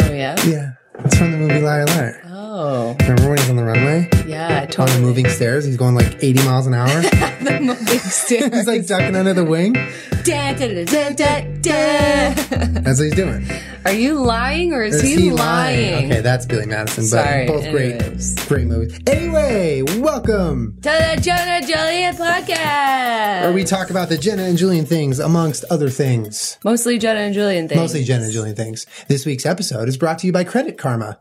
Oh yeah. Yeah, it's from the movie Liar Liar. Oh Remember when he's on the runway yeah. on the Totally. moving stairs? He's going like 80 miles an hour. the moving stairs. he's like ducking under the wing. da, da, da, da, da, da. That's what he's doing. Are you lying or is, Is he, lying? Okay, that's Billy Madison. But Sorry, both anyways. great, great movies. Anyway, welcome. To the Jenna Julien podcast. Where we talk about the Jenna and Julien things, amongst other things. Mostly Jenna and Julien things. Mostly Jenna and Julien things. This week's episode is brought to you by Credit Karma.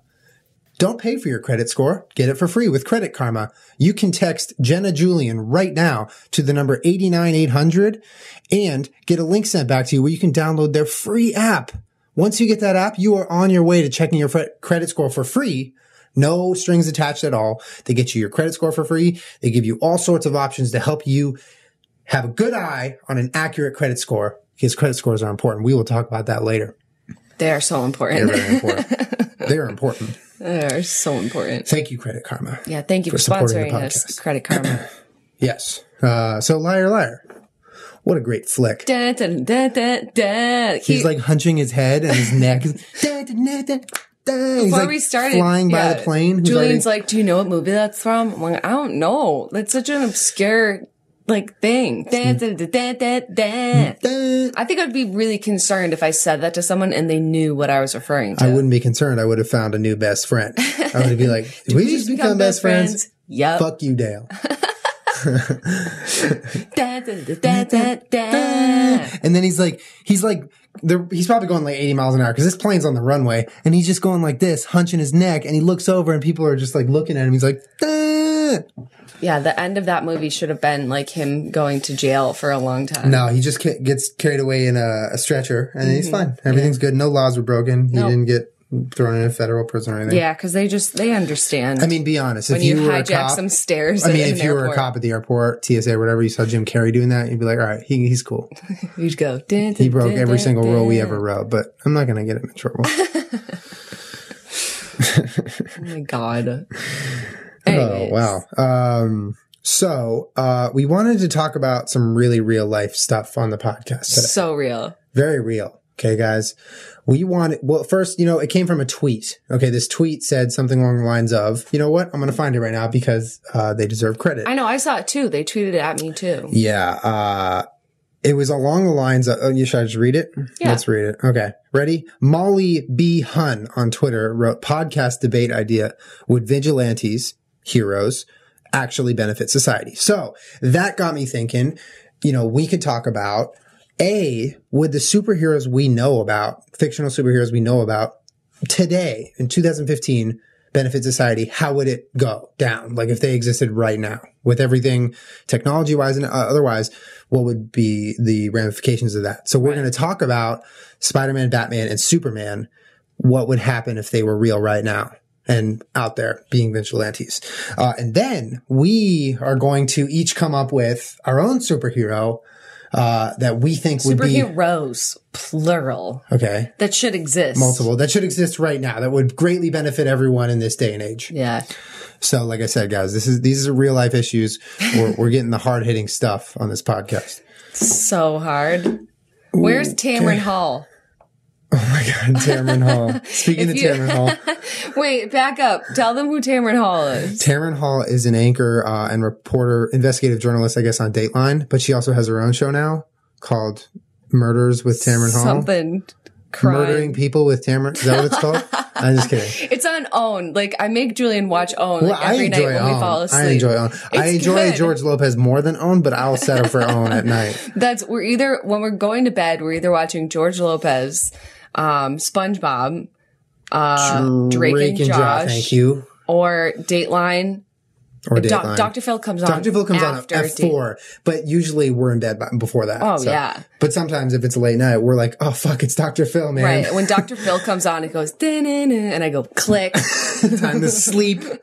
Don't pay for your credit score. Get it for free with Credit Karma. You can text Jenna Julien right now to the number 89800 and get a link sent back to you where you can download their free app. Once you get that app, you are on your way to checking your credit score for free. No strings attached at all. They get you your credit score for free. They give you all sorts of options to help you have a good eye on an accurate credit score because credit scores are important. We will talk about that later. They are so important. They're important. very important. They're important. they are so important. Thank you, Credit Karma. Yeah, thank you for, For sponsoring us. Credit Karma. Yes. Uh, so Liar Liar. What a great flick. da, da, da, da. He- He's like hunching his head and his neck is. He's Before like we started, flying by yeah, the plane. Julien's already- like, "Do you know what movie that's from?" I'm like, "I don't know. That's such an obscure like thing." Da, mm. da, da, da, da, da. Mm. Da. I think I'd be really concerned if I said that to someone and they knew what I was referring to. I wouldn't be concerned. I would have found a new best friend. I would be like, Did we, just become, best friends? Yep. Fuck you, Dale. And then he's like, he's like, he's probably going like 80 miles an hour because this plane's on the runway and he's just going like this, hunching his neck. And he looks over and people are just like looking at him. He's like, "Ah." Yeah, the end of that movie should have been like him going to jail for a long time. no, he just gets carried away in a, a stretcher and he's fine. Everything's good. No laws were broken. He Mm-hmm. Nope. didn't get thrown in a federal prison or anything. Yeah, because they just they understand. I mean, be honest. If when you, you, a hijack cop, some stairs. I mean, if you were a cop at the airport, TSA, whatever, you saw Jim Carrey doing that, you'd be like, all right, he, he's cool. you'd go. Dun, He broke dun, every dun, single rule we ever wrote, but I'm not going to get him in trouble. Oh my god. Oh wow. Um, so uh, we wanted to talk about some really real life stuff on the podcast today. So real. Very real. Okay, guys. We wanted. Well, first, you know, it came from a tweet. Okay, this tweet said something along the lines of, "You know what? I'm going to find it right now because uh, they deserve credit." I know. I saw it too. They tweeted it at me too. yeah. Uh, it was along the lines of. Oh, you should I just read it? Yeah. Let's read it. Okay, ready? Molly B. Hun on Twitter wrote podcast debate idea: Would vigilantes, heroes, actually benefit society? So that got me thinking. You know, we could talk about a would the superheroes we know about, fictional superheroes we know about today in 2015 benefit society? How would it go down? Like if they existed right now with everything technology wise and uh, otherwise, what would be the ramifications of that? So we're going to talk about Spider-Man, Batman and Superman. What would happen if they were real right now? And out there being vigilantes. Uh, and then we are going to each come up with our own superhero, uh, that we think would be, Superheroes, plural. okay, That should exist. multiple that should exist right now that would greatly benefit everyone in this day and age. Yeah. So, like I said, guys, this is these are real life issues. We're, we're getting the hard hitting stuff on this podcast. So hard. Where's Tamron Hall? Oh my God, Tamron Hall. Speaking of you- Tamron Hall, Wait, back up. Tell them who Tamron Hall is. Tamron Hall is an anchor uh, and reporter, investigative journalist, I guess, on Dateline, but she also has her own show now called Murders with Tamron Hall. Something. Crime. Murdering people with Tamron. Is that what it's called? I'm just kidding. It's on OWN. Like I make Julien watch OWN Well, like, I every night when we fall Own. asleep. I enjoy Own. I enjoy good. George Lopez more than Own, but I'll settle for Own at night. That's we're either when we're going to bed, we're either watching George Lopez, um, SpongeBob, uh, Drake, and Josh, Thank you. or Dateline. Or Do- Dateline. Dr. Phil comes on. Dr. Phil comes on after at four, but usually we're in bed by, before that. Oh, yeah. But sometimes if it's late night, we're like, oh fuck, it's Dr. Phil, man. Right. When Dr. Phil comes on, it goes, and I go, click. Time to sleep.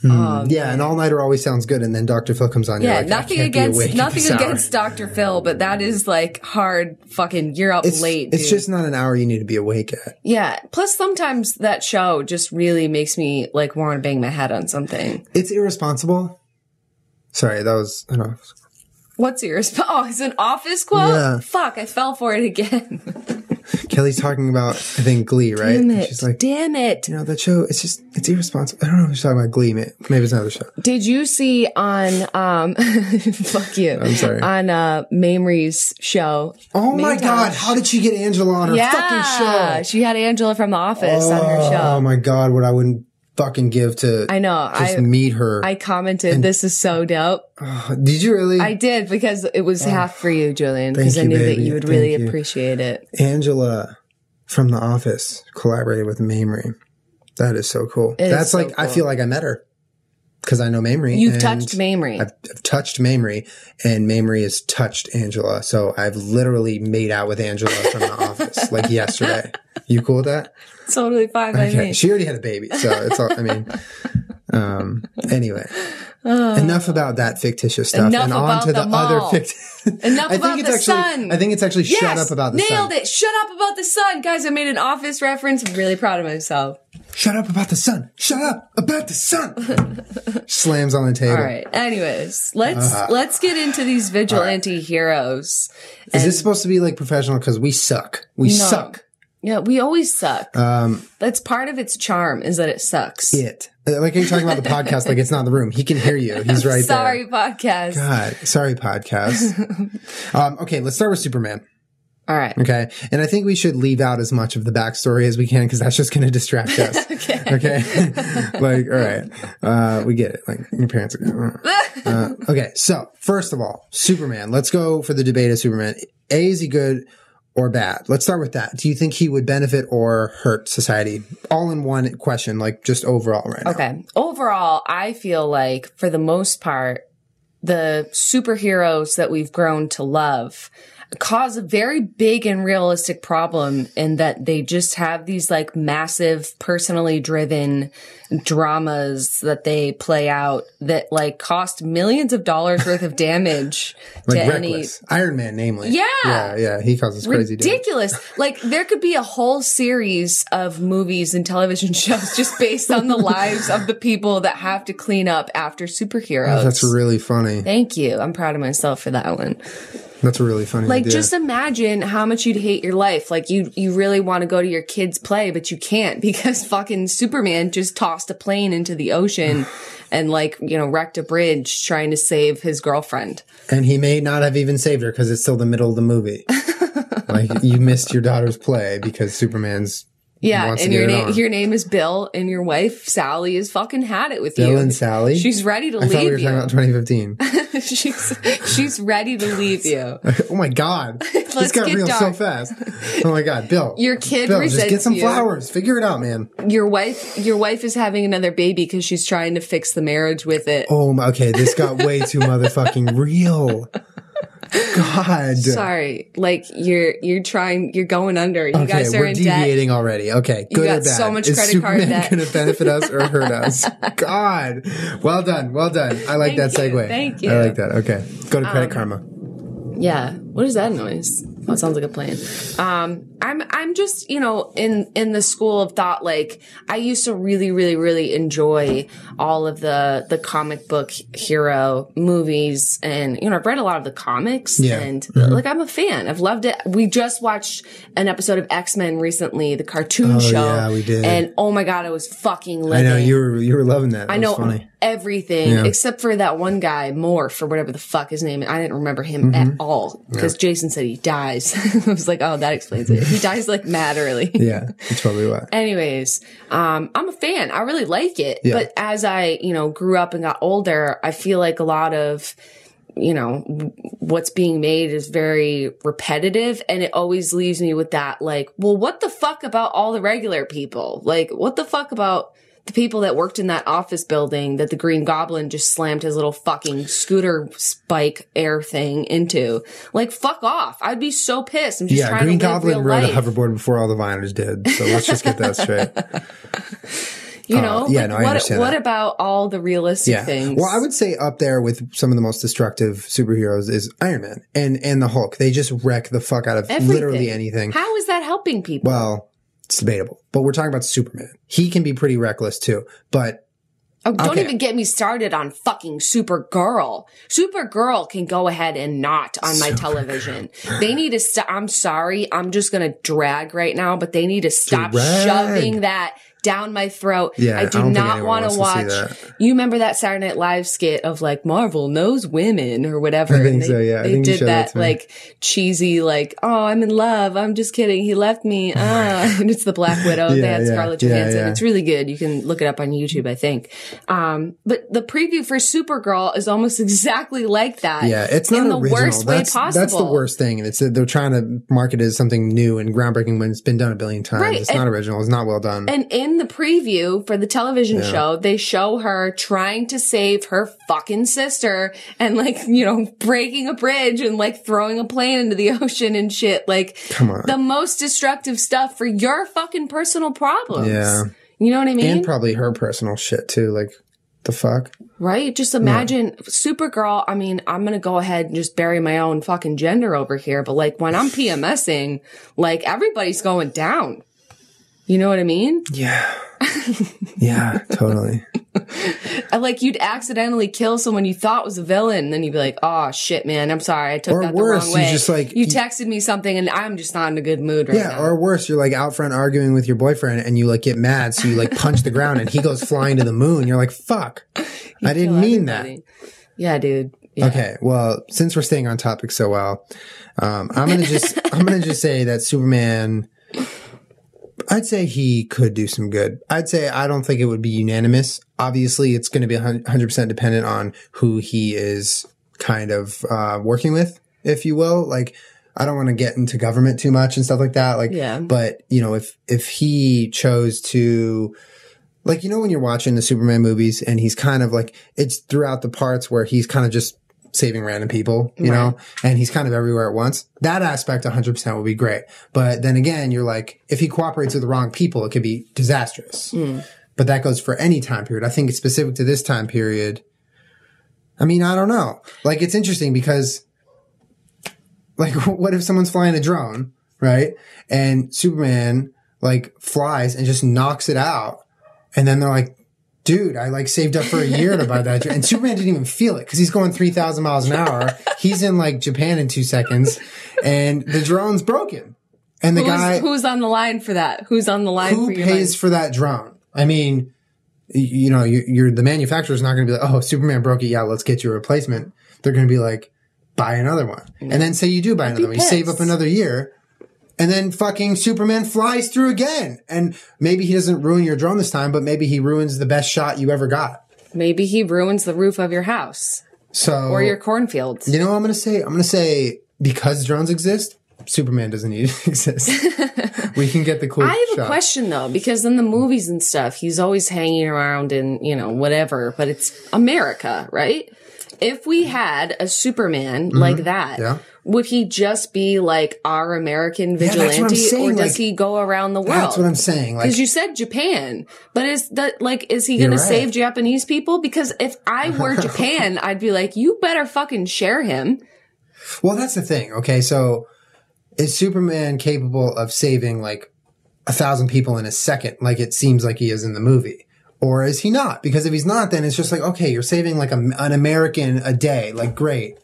Hmm. yeah, and all nighter always sounds good, and then Dr. Phil comes on. Yeah, like, nothing can't be awake against nothing against Dr. Phil, but that is like hard fucking you're up It's, late. it's dude. just not an hour you need to be awake at. Yeah. Plus sometimes that show just really makes me like want to bang my head on something. It's irresponsible. Sorry, that was I don't know. What's yours? Oh, it's an office quote? Yeah. Fuck, I fell for it again. Kelly's talking about, I think, Glee, right? Damn And it. She's like, Damn it. you know, that show, it's just, it's irresponsible. I don't know if she's talking about Glee. Maybe, maybe it's another show. Did you see on um fuck you. I'm sorry. On uh Mamrie's show. Oh my Maytosh. God. How did she get Angela on her yeah. fucking show? She had Angela from The Office on her show. Oh my God. What I wouldn't fucking give to I know. just I meet her. I commented, this is so dope. did you really? I did because it was oh, half for you, Julien, because I knew that you would Thank really you. appreciate it. Angela from The Office collaborated with Mamrie. That is so cool. is That's so like, I cool. feel like I met her because I know Mamrie. You've and touched Mamrie. I've, I've touched Mamrie and Mamrie has touched Angela. So I've literally made out with Angela from The Office like yesterday. You cool with that? Totally fine by Okay. me. She already had a baby. So it's all, I mean, um, anyway. Enough about that fictitious stuff Enough and on to the, the other fictitious. Enough I about think it's the actually, sun. I think it's actually shut up about the nailed sun. Nailed it. Shut up about the sun, guys. I made an office reference. I'm really proud of myself. Shut up about the sun. Shut up about the sun. Slams on the table. All right. Anyways, let's Uh-huh. let's get into these vigilante heroes. Is this supposed to be like professional? Because we suck. We suck. Yeah, we always suck. Um, That's part of its charm is that it sucks. it. Uh, Like you're talking about the podcast, like it's not in the room. He can hear you. He's right Sorry, there. Sorry, podcast. God, sorry, podcast. um, okay, let's start with Superman. All right. Okay, and I think we should leave out as much of the backstory as we can because that's just going to distract us. Okay. Okay, like all right, uh, we get it. Like your parents are. Uh, okay, so first of all, Superman. Let's go for the debate of Superman. A is he good or bad? Let's start with that. Do you think he would benefit or hurt society? All in one question, like just overall, right now. Okay. Overall, I feel like for the most part, the superheroes that we've grown to love cause a very big and realistic problem in that they just have these like massive personally driven dramas that they play out that like cost millions of dollars worth of damage Like to any reckless, Iron Man, namely. Yeah. yeah, yeah. He causes crazy damage. ridiculous. like there could be a whole series of movies and television shows just based on the lives of the people that have to clean up after superheroes. Oh, That's really funny. Thank you. I'm proud of myself for that one. That's a really funny. Like idea. just imagine how much you'd hate your life. Like you you really want to go to your kids' play, but you can't because fucking Superman just tossed a plane into the ocean and like, you know, wrecked a bridge trying to save his girlfriend. and he may not have even saved her because it's still the middle of the movie. like you missed your daughter's play because Superman's Yeah, and your name your name is Bill and your wife Sally has fucking had it with Bill you. Bill and Sally. She's ready to I thought we were leave talking you. about 2015. she's she's ready to leave you. oh my god, this got real so fast. Oh my god, Bill. Your kid Bill, just get some you. flowers. Figure it out, man. Your wife your wife is having another baby because she's trying to fix the marriage with it. Oh my. Okay, this got way too motherfucking real. God. Sorry, like you're you're trying you're going under. You Okay, guys are we're in debt. deviating already. Okay, good got or bad? so much Is credit card Superman debt. going to benefit us or hurt us? God, well done, well done. I like Thank that you, segue. thank you. I like that. Okay, go to Credit um, Karma. Yeah. What is that noise? Oh, it sounds like a plane. Um, I'm, I'm just, you know, in, in the school of thought, like, I used to really, really, really enjoy all of the, the comic book hero movies. And, you know, I've read a lot of the comics Yeah. and Mm-hmm. like, I'm a fan. I've loved it. We just watched an episode of X-Men recently, the cartoon Oh, show. yeah, we did. And oh my God, I was fucking I know you were you were loving that. That I know funny. everything Yeah. except for that one guy, Morph or whatever the fuck his name. is. I didn't remember him Mm-hmm. at all because Jason said he dies. I was like, oh, that explains it. He dies like mad early. Yeah, that's probably what. Anyways, um, I'm a fan. I really like it. Yeah. But as I, you know, grew up and got older, I feel like a lot of, you know, w- what's being made is very repetitive and it always leaves me with that, like, well, what the fuck about all the regular people? Like, what the fuck about the people that worked in that office building that the Green Goblin just slammed his little fucking scooter spike air thing into? Like, fuck off. I'd be so pissed. I'm just Yeah, trying Green to live Goblin rode life. a hoverboard before all the Viners did. So let's just get that straight. You know, Uh, yeah, Like, no, I what, understand what that. about all the realistic Yeah. things? Well, I would say up there with some of the most destructive superheroes is Iron Man and and the Hulk. They just wreck the fuck out of Everything. literally anything. How is that helping people? Well, it's debatable, but we're talking about Superman. He can be pretty reckless too, but Oh, don't Okay. even get me started on fucking Supergirl. Supergirl can go ahead and not on my television. They need to stop. I'm sorry. I'm just going to drag right now, but they need to stop Drag. shoving that down my throat. Yeah, I I do don't not want to watch. to see that. You remember that Saturday Night Live skit of like Marvel knows women or whatever? I think they, so, yeah. I They did that that like cheesy, like, oh, I'm in love. I'm just kidding. He left me. Ah, and it's the Black Widow. they Yeah, had yeah, Scarlett Johansson. yeah. It's really good. You can look it up on YouTube, I think. Um, but the preview for Supergirl is almost exactly like that. Yeah, it's not in the original. worst way possible. That's the worst thing. And it's they're trying to market it as something new and groundbreaking when it's been done a billion times. Right, It's and- not original. It's not well done. And in the preview for the television Yeah. show, they show her trying to save her fucking sister and like, you know, breaking a bridge and like throwing a plane into the ocean and shit. Like Come on. the most destructive stuff for your fucking personal problems. Yeah. You know what I mean? and probably her personal shit too. Like the fuck. Right? Just imagine Supergirl. I mean, I'm going to go ahead and just bury my own fucking gender over here. But like when I'm PMSing, like everybody's going down. You know what I mean? Yeah. yeah, totally. Like you'd accidentally kill someone you thought was a villain. And then you'd be like, oh shit, man. I'm sorry. I took Or that worse, the wrong way. You just, like- you texted me something and I'm just not in a good mood right now. Yeah, now. or worse, you're like out front arguing with your boyfriend and you like get mad, so you like punch the ground and he goes flying to the moon. You're like, fuck. I didn't mean that. Yeah, dude. Yeah. Okay, well, since we're staying on topic so well, um, I'm gonna just I'm gonna just say that Superman. I'd say he could do some good. I'd say I don't think it would be unanimous. Obviously, it's going to be 100% dependent on who he is kind of uh, working with, if you will. Like, I don't want to get into government too much and stuff like that. Like, Yeah. but you know, if if he chose to like you know when you're watching the Superman movies and he's kind of like it's throughout the parts where he's kind of just saving random people, you know, and he's kind of everywhere at once. That aspect 100% would be great. But then again, you're like if he cooperates with the wrong people, it could be disastrous. Hmm. But that goes for any time period. I think it's specific to this time period. I mean, I don't know. Like it's interesting because like what if someone's flying a drone, right? And Superman like flies and just knocks it out. And then they're like, dude, I like saved up for a year to buy that. And Superman didn't even feel it because he's going 3,000 miles an hour. He's in like Japan in two seconds and the drone's broken. And the Who's, guy who's on the line for that? Who's on the line who for pays for that drone? I mean, you know, you, you're the manufacturer's not going to be like, oh, Superman broke it. Yeah, let's get you a replacement. They're going to be like, buy another one. And then say you do buy another one. You save up another year. And then fucking Superman flies through again. And maybe he doesn't ruin your drone this time, but maybe he ruins the best shot you ever got. Maybe he ruins the roof of your house So, or your cornfields. you know what I'm to say? I'm to say because drones exist, Superman doesn't need to exist. we can get the cool I have shot. a question though, because in the movies and stuff, he's always hanging around in, you know, whatever, but it's America, right? If we had a Superman like that, Mm-hmm. Yeah. Would he just be like our American that's what I'm vigilante saying, or does like, he go around the world? That's what I'm saying. Like, Because you said Japan, but is that like is he going to save Japanese people? Because if I were Japan, I'd be like, you better fucking share him. Well, that's the thing. Okay, so is Superman capable of saving like a thousand people in a second, like it seems like he is in the movie? Or is he not? Because if he's not, then it's just like, okay, you're saving like a, an American a day. Like, great.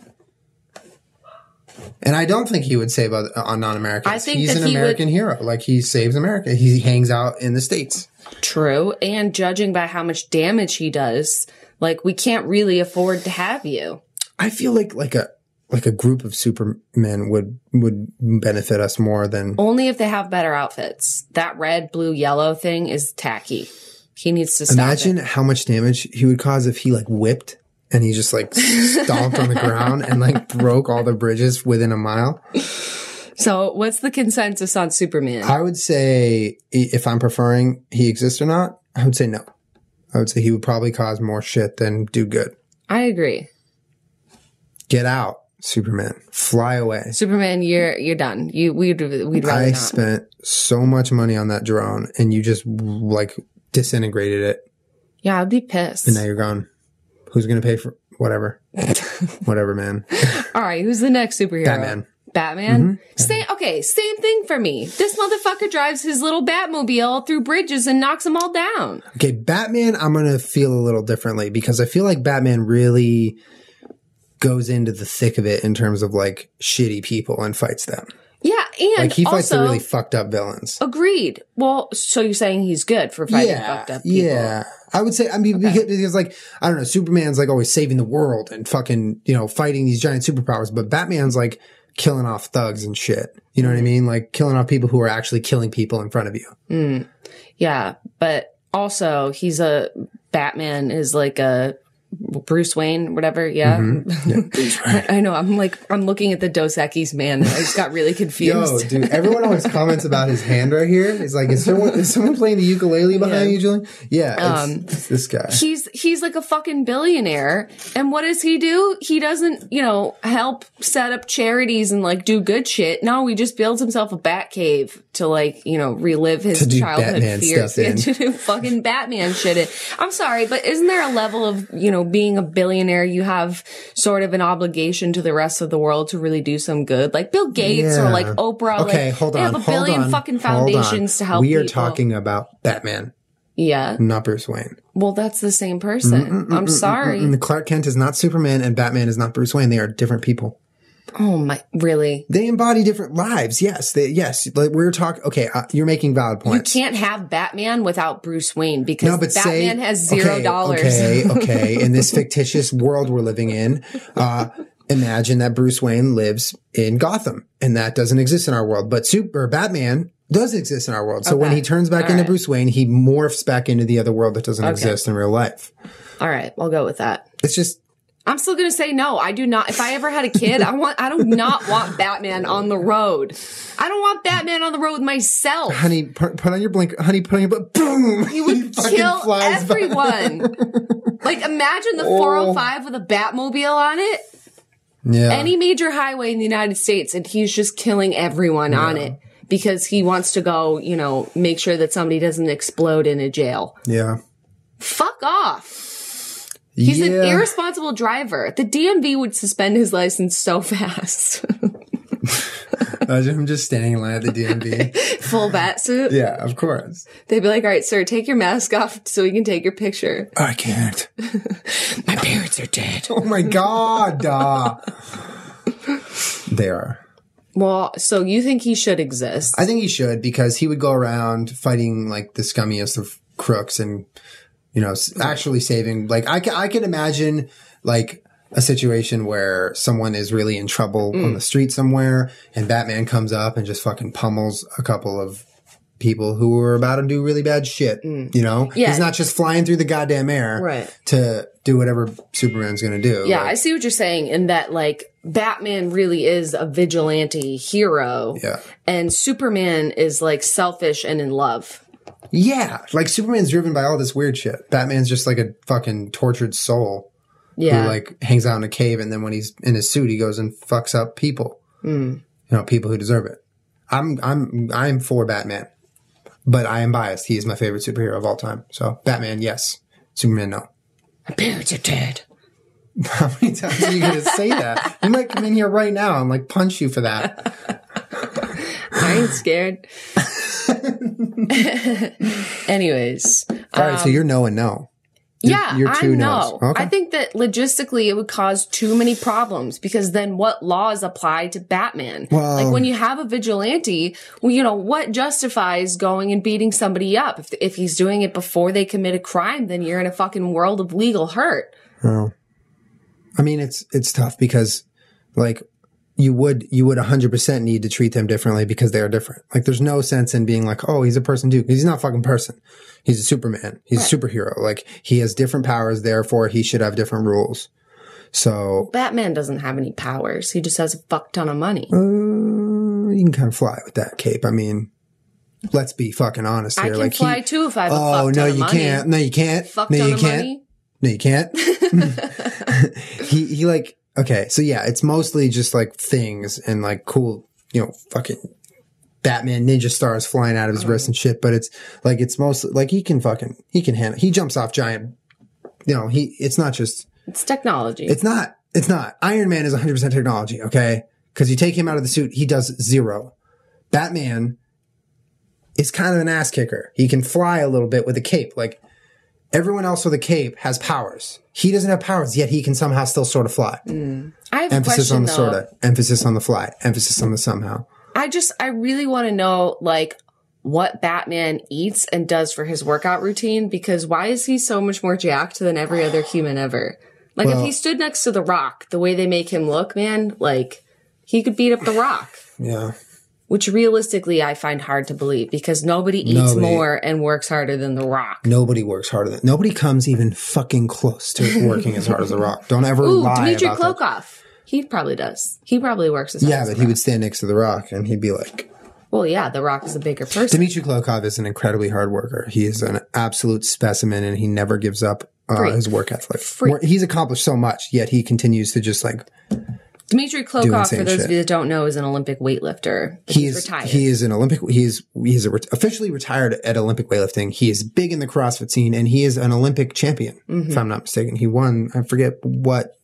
And I don't think he would save other, on non-Americans. I think he's an he would- American hero. Like he saves America. He hangs out in the states. True, and judging by how much damage he does, like we can't really afford to have you. I feel like like a like a group of Supermen would would benefit us more than Only if they have better outfits. That red, blue, yellow thing is tacky. He needs to stop Imagine it. how much damage he would cause if he like whipped and he just like stomped on the ground and like broke all the bridges within a mile. So, what's the consensus on Superman? I would say if I'm preferring he exists or not, I would say no. I would say he would probably cause more shit than do good. I agree. Get out, Superman. Fly away. Superman, you're you're done. You we'd we'd rather I not. spent so much money on that drone and you just like disintegrated it yeah, I'd be pissed. and now you're gone. Who's going to pay for whatever? whatever, man. All right, who's the next superhero? Batman. Batman? Mm-hmm. Same, okay, same thing for me. This motherfucker drives his little Batmobile through bridges and knocks them all down. Okay, Batman, I'm going to feel a little differently because I feel like Batman really goes into the thick of it in terms of like shitty people and fights them. Yeah, and Like he fights also, the really fucked up villains. agreed. Well, so you're saying he's good for fighting fucked up people? Yeah. I would say, I mean, because, because like, I don't know, Superman's like always saving the world and fucking, you know, fighting these giant superpowers, but Batman's like killing off thugs and shit. You know what I Mm-hmm. mean? Like killing off people who are actually killing people in front of you. Yeah, but also he's a Batman is like a Bruce Wayne, whatever. Yeah, Mm-hmm. I, I know. I'm like I'm looking at the Dos Equis man, and I just got really confused. Yo, dude, everyone always comments about his hand right here. It's like, is someone, is someone playing the ukulele behind you, Julien? Yeah, it's, Um, it's this guy. He's he's like a fucking billionaire, and what does he do? He doesn't, you know, help set up charities and like do good shit. No, he just builds himself a bat cave to like, you know, relive his To do childhood Batman fears. Yeah, to do fucking Batman shit. in. I'm sorry, but isn't there a level of, you know, being a billionaire, you have sort of an obligation to the rest of the world to really do some good? Like Bill Gates or like Oprah. Okay, like, hold they on. have a billion on, fucking foundations to help We are people. talking about Batman, Yeah. not Bruce Wayne. Well, that's the same person. Mm, mm, mm, I'm sorry. Clark Kent is not Superman and Batman is not Bruce Wayne. They are different people. Oh my, really? They embody different lives. Yes, they, yes. Like we're talking. Okay, uh, you're making valid points. You can't have Batman without Bruce Wayne because no, but say Batman has zero okay, dollars. Okay, okay. In this fictitious world we're living in, uh, imagine that Bruce Wayne lives in Gotham, and that doesn't exist in our world. But Super Batman does exist in our world. So when he turns back All into right. Bruce Wayne, he morphs back into the other world that doesn't exist in real life. All right, I'll go with that. It's just I'm still gonna say no. I do not. If I ever had a kid, I want. I do not want Batman on the road. I don't want Batman on the road with myself. honey, put, put on your blinker. Honey, put on your bl- boom. He would fucking kill flies everyone. like imagine the 405 with a Batmobile on it. Yeah. Any major highway in the United States, and he's just killing everyone on it because he wants to go. You know, make sure that somebody doesn't explode in a jail. yeah. Fuck off. He's yeah. an irresponsible driver. The DMV would suspend his license so fast. Imagine him just standing in line at the DMV. Full bat suit. yeah, of course. They'd be like, all right, sir, take your mask off so we can take your picture. I can't. My parents are dead. Oh my god. uh. they are. Well, so you think he should exist? I think he should because he would go around fighting like the scummiest of crooks and you know actually saving. Like I can I can imagine like a situation where someone is really in trouble Mm. on the street somewhere and Batman comes up and just fucking pummels a couple of people who are about to do really bad shit. You know, Mm. Yeah. he's not just flying through the goddamn air Right. to do whatever Superman's going to do. yeah, Like, I see what you're saying in that, like, Batman really is a vigilante hero. yeah. And Superman is, like, selfish and in love. Yeah, like Superman's driven by all this weird shit. Batman's just like a fucking tortured soul Yeah. who like hangs out in a cave, and then when he's in his suit, he goes and fucks up people. Hmm. You know, people who deserve it. I'm I'm I'm for Batman, but I am biased. He is my favorite superhero of all time. So Batman, yes. Superman, no. My parents are dead. How many times are you gonna say that? You might come in here right now and like punch you for that. I ain't scared. Anyways. All right, so um, you're no and no. Yeah, you're I know. Okay. I think that logistically it would cause too many problems because then what laws apply to Batman? Well- like when you have a vigilante, well, you know, what justifies going and beating somebody up? If, if he's doing it before they commit a crime, then you're in a fucking world of legal hurt. I mean, it's it's tough because, like, you would you would hundred percent need to treat them differently because they are different. Like, there's no sense in being like, oh, he's a person too." he's not a fucking person. He's a Superman. He's a superhero. Like, he has different powers, therefore he should have different rules. So Batman doesn't have any powers. He just has a fuck ton of money. uh, you can kind of fly with that cape. I mean, let's be fucking honest here. I can like, fly he, too if I have a oh no, you money. can't. No, you can't. Fuck no, ton you of can't. money. No, you can't. he he like okay, so yeah, it's mostly just like things and like cool, you know, fucking Batman ninja stars flying out of his uh-huh. wrist and shit. But it's like it's mostly like he can fucking he can handle. He jumps off giant. You know, he it's not just It's technology. it's not it's not Iron Man is 100 percent technology. Okay, Because you take him out of the suit, he does zero. Batman is kind of an ass kicker. He can fly a little bit with a cape. Like everyone else with a cape has powers. He doesn't have powers, yet he can somehow still sort of fly. Mm. I have Emphasis question on the though. sorta. Emphasis on the fly. Emphasis on the somehow. I just, I really want to know, like, what Batman eats and does for his workout routine because why is he so much more jacked than every other human ever? Like, Well- if he stood next to The Rock, the way they make him look, man, like, he could beat up The Rock. Yeah. Which realistically, I find hard to believe because nobody eats Nobody- more and works harder than The Rock. Nobody works harder than nobody comes even fucking close to working as hard as the Rock. Don't ever Ooh, lie Dmitry about that. Klokov. He probably does. He probably works as hard Yeah, as but he Rock. would stand next to the Rock and he'd be like, Well, yeah, The Rock is a bigger person. Dmitry Klokov is an incredibly hard worker. He is an absolute specimen and he never gives up uh, his work ethic. He's accomplished so much, yet he continues to just like Dmitry Klokov, for those shit. of you that don't know, is an Olympic weightlifter. But he he's retired. he is an Olympic he is he a, ret- officially retired at Olympic weightlifting. He is big in the CrossFit scene and he is an Olympic champion. Mm-hmm. If I'm not mistaken, he won. I forget what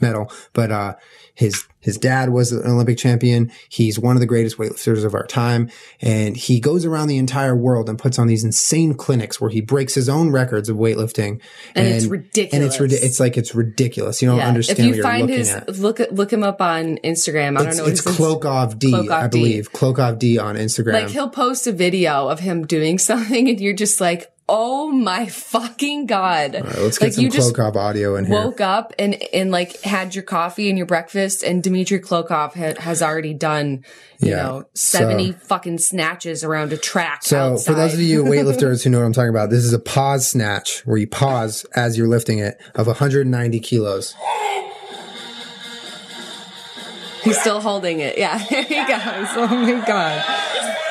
medal, but uh, his his dad was an Olympic champion. He's one of the greatest weightlifters of our time, and he goes around the entire world and puts on these insane clinics where he breaks his own records of weightlifting. And it's And it's ridiculous. ridi- It's like it's ridiculous. You don't Yeah. understand If what you you're find looking his at. look look him up on Instagram. I don't know. It's Klokov D, Klokov I D. believe. Klokov D on Instagram. Like he'll post a video of him doing something, and you're just like, "Oh my fucking god!" All right, let's get like some you Klokov audio in here. woke up and and like had your coffee and your breakfast, and Dmitry Klokov had, has already done, you Yeah. know, seventy fucking snatches around a track. So outside. for those of you weightlifters who know what I'm talking about, this is a pause snatch where you pause as you're lifting it of 190 kilos. He's still holding it. Yeah, there he goes. Oh my god,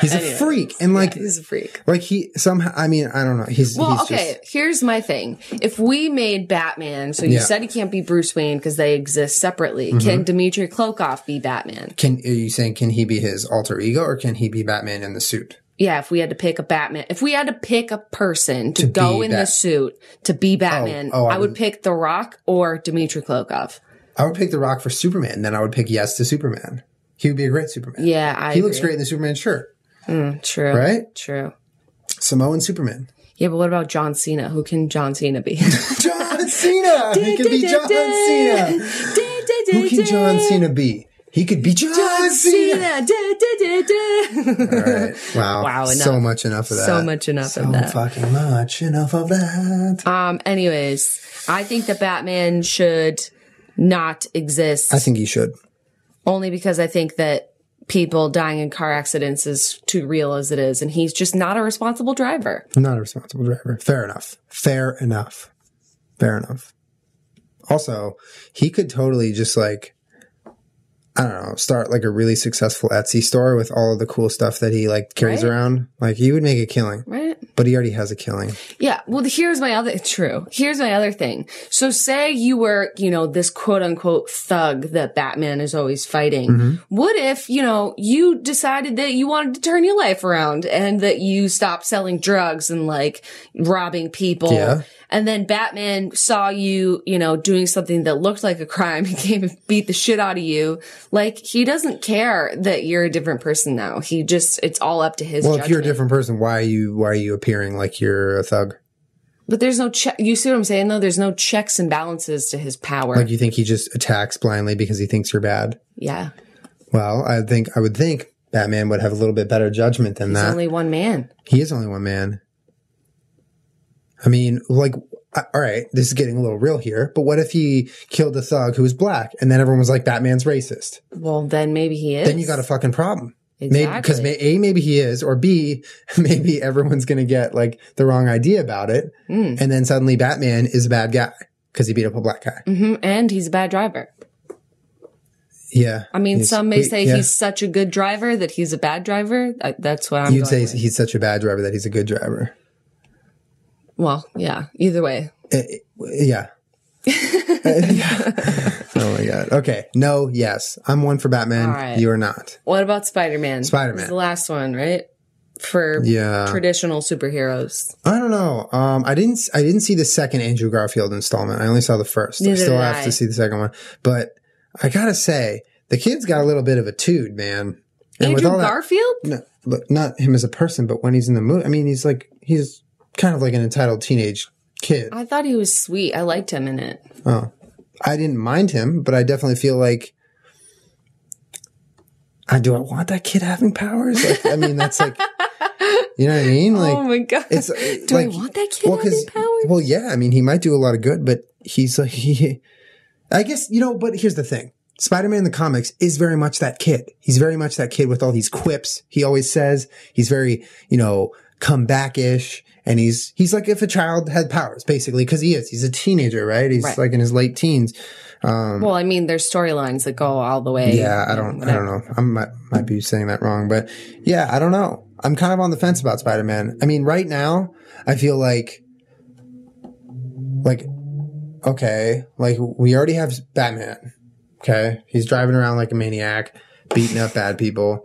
He's Anyways. a freak, and like, he's a freak. like he somehow. I mean, I don't know. He's Well, he's okay, just here's my thing. If we made Batman, so you Yeah. said he can't be Bruce Wayne because they exist separately, Mm-hmm. can Dmitry Klokov be Batman? Can are you saying can he be his alter ego or can he be Batman in the suit? Yeah, if we had to pick a Batman, if we had to pick a person to, go be in the suit to be Batman, oh, I I would would- pick The Rock or Dmitry Klokov. I would pick The Rock for Superman. Then I would pick yes to Superman. He would be a great Superman. Yeah, I he looks great in the Superman shirt. True. Right? True. Samoan Superman. Yeah, but what about John Cena? Who can John Cena be? John Cena. he could be John Cena. Who can John Cena be? He could be John, John Cena. Cena. All right. Wow. Wow, So much enough of that. So much enough so of that. fucking much enough of that. Um, anyways, I think that Batman should not exist I think he should. only because I think that people dying in car accidents is too real as it is, and he's just not a responsible driver. I'm not a responsible driver. Fair enough. Fair enough. Fair enough. Also, he could totally just like I don't know, start like a really successful Etsy store with all of the cool stuff that he like carries Right. around. Like he would make a killing. Right? But he already has a killing. Yeah. Well, here's my other, true. Here's my other thing. So say you were, you know, this quote unquote thug that Batman is always fighting. Mm-hmm. What if, you know, you decided that you wanted to turn your life around and that you stopped selling drugs and like robbing people? Yeah. And then Batman saw you, you know, doing something that looked like a crime. He came and beat the shit out of you. Like, he doesn't care that you're a different person now. He just, it's all up to his Well, judgment. if you're a different person, why are you why are you appearing like you're a thug? But there's no check. You see what I'm saying, though? There's no checks and balances to his power. Like you think he just attacks blindly because he thinks you're bad? yeah. Well, I think I would think Batman would have a little bit better judgment than He's that. only one man. he is only one man. I mean, like, all right, this is getting a little real here, but what if he killed a thug who was black and then everyone was like, Batman's racist? Well, then maybe he is. Then you got a fucking problem. Maybe because Exactly. A, maybe he is, or B, maybe everyone's going to get like the wrong idea about it. Hmm. And then suddenly Batman is a bad guy because he beat up a black guy. Mhm, And he's a bad driver. Yeah. I mean, some may we- say yeah. he's such a good driver that he's a bad driver. That's what I'm You'd say with. he's such a bad driver that he's a good driver. Well, yeah. Either way. Eh, eh, yeah. oh my god. Okay. No. Yes. I'm one for Batman. Right. You are not. What about Spider Man? Spider-Man. the last one, right? For Yeah. traditional superheroes. I don't know. Um, I didn't. I didn't see the second Andrew Garfield installment. I only saw the first. I still have I. to see the second one. But I gotta say, the kid's got a little bit of a tude, man. And Andrew that- Garfield? no, look, not him as a person, but when he's in the movie, I mean, he's like he's kind of like an entitled teenage kid. I thought he was sweet. I liked him in it. Oh, I didn't mind him, but I definitely feel like. I do. I want that kid having powers. Like, I mean, that's like, you know what I mean? Like, oh my god! it's uh, Do I want that kid well, having powers? Well, yeah. I mean, he might do a lot of good, but he's like, he, I guess, you know, but here's the thing. Spider-Man in the comics is very much that kid. He's very much that kid with all these quips he always says. He's very, you know, come back-ish. And he's, he's like if a child had powers, basically, cause he is. He's a teenager, right? He's Right. like in his late teens. Um, well, I mean, there's storylines that go all the way. Yeah, I don't, I don't know. I might, might be saying that wrong, but yeah, I don't know. I'm kind of on the fence about Spider-Man. I mean, right now, I feel like, like, okay, like we already have Batman. Okay, he's driving around like a maniac, beating up bad people.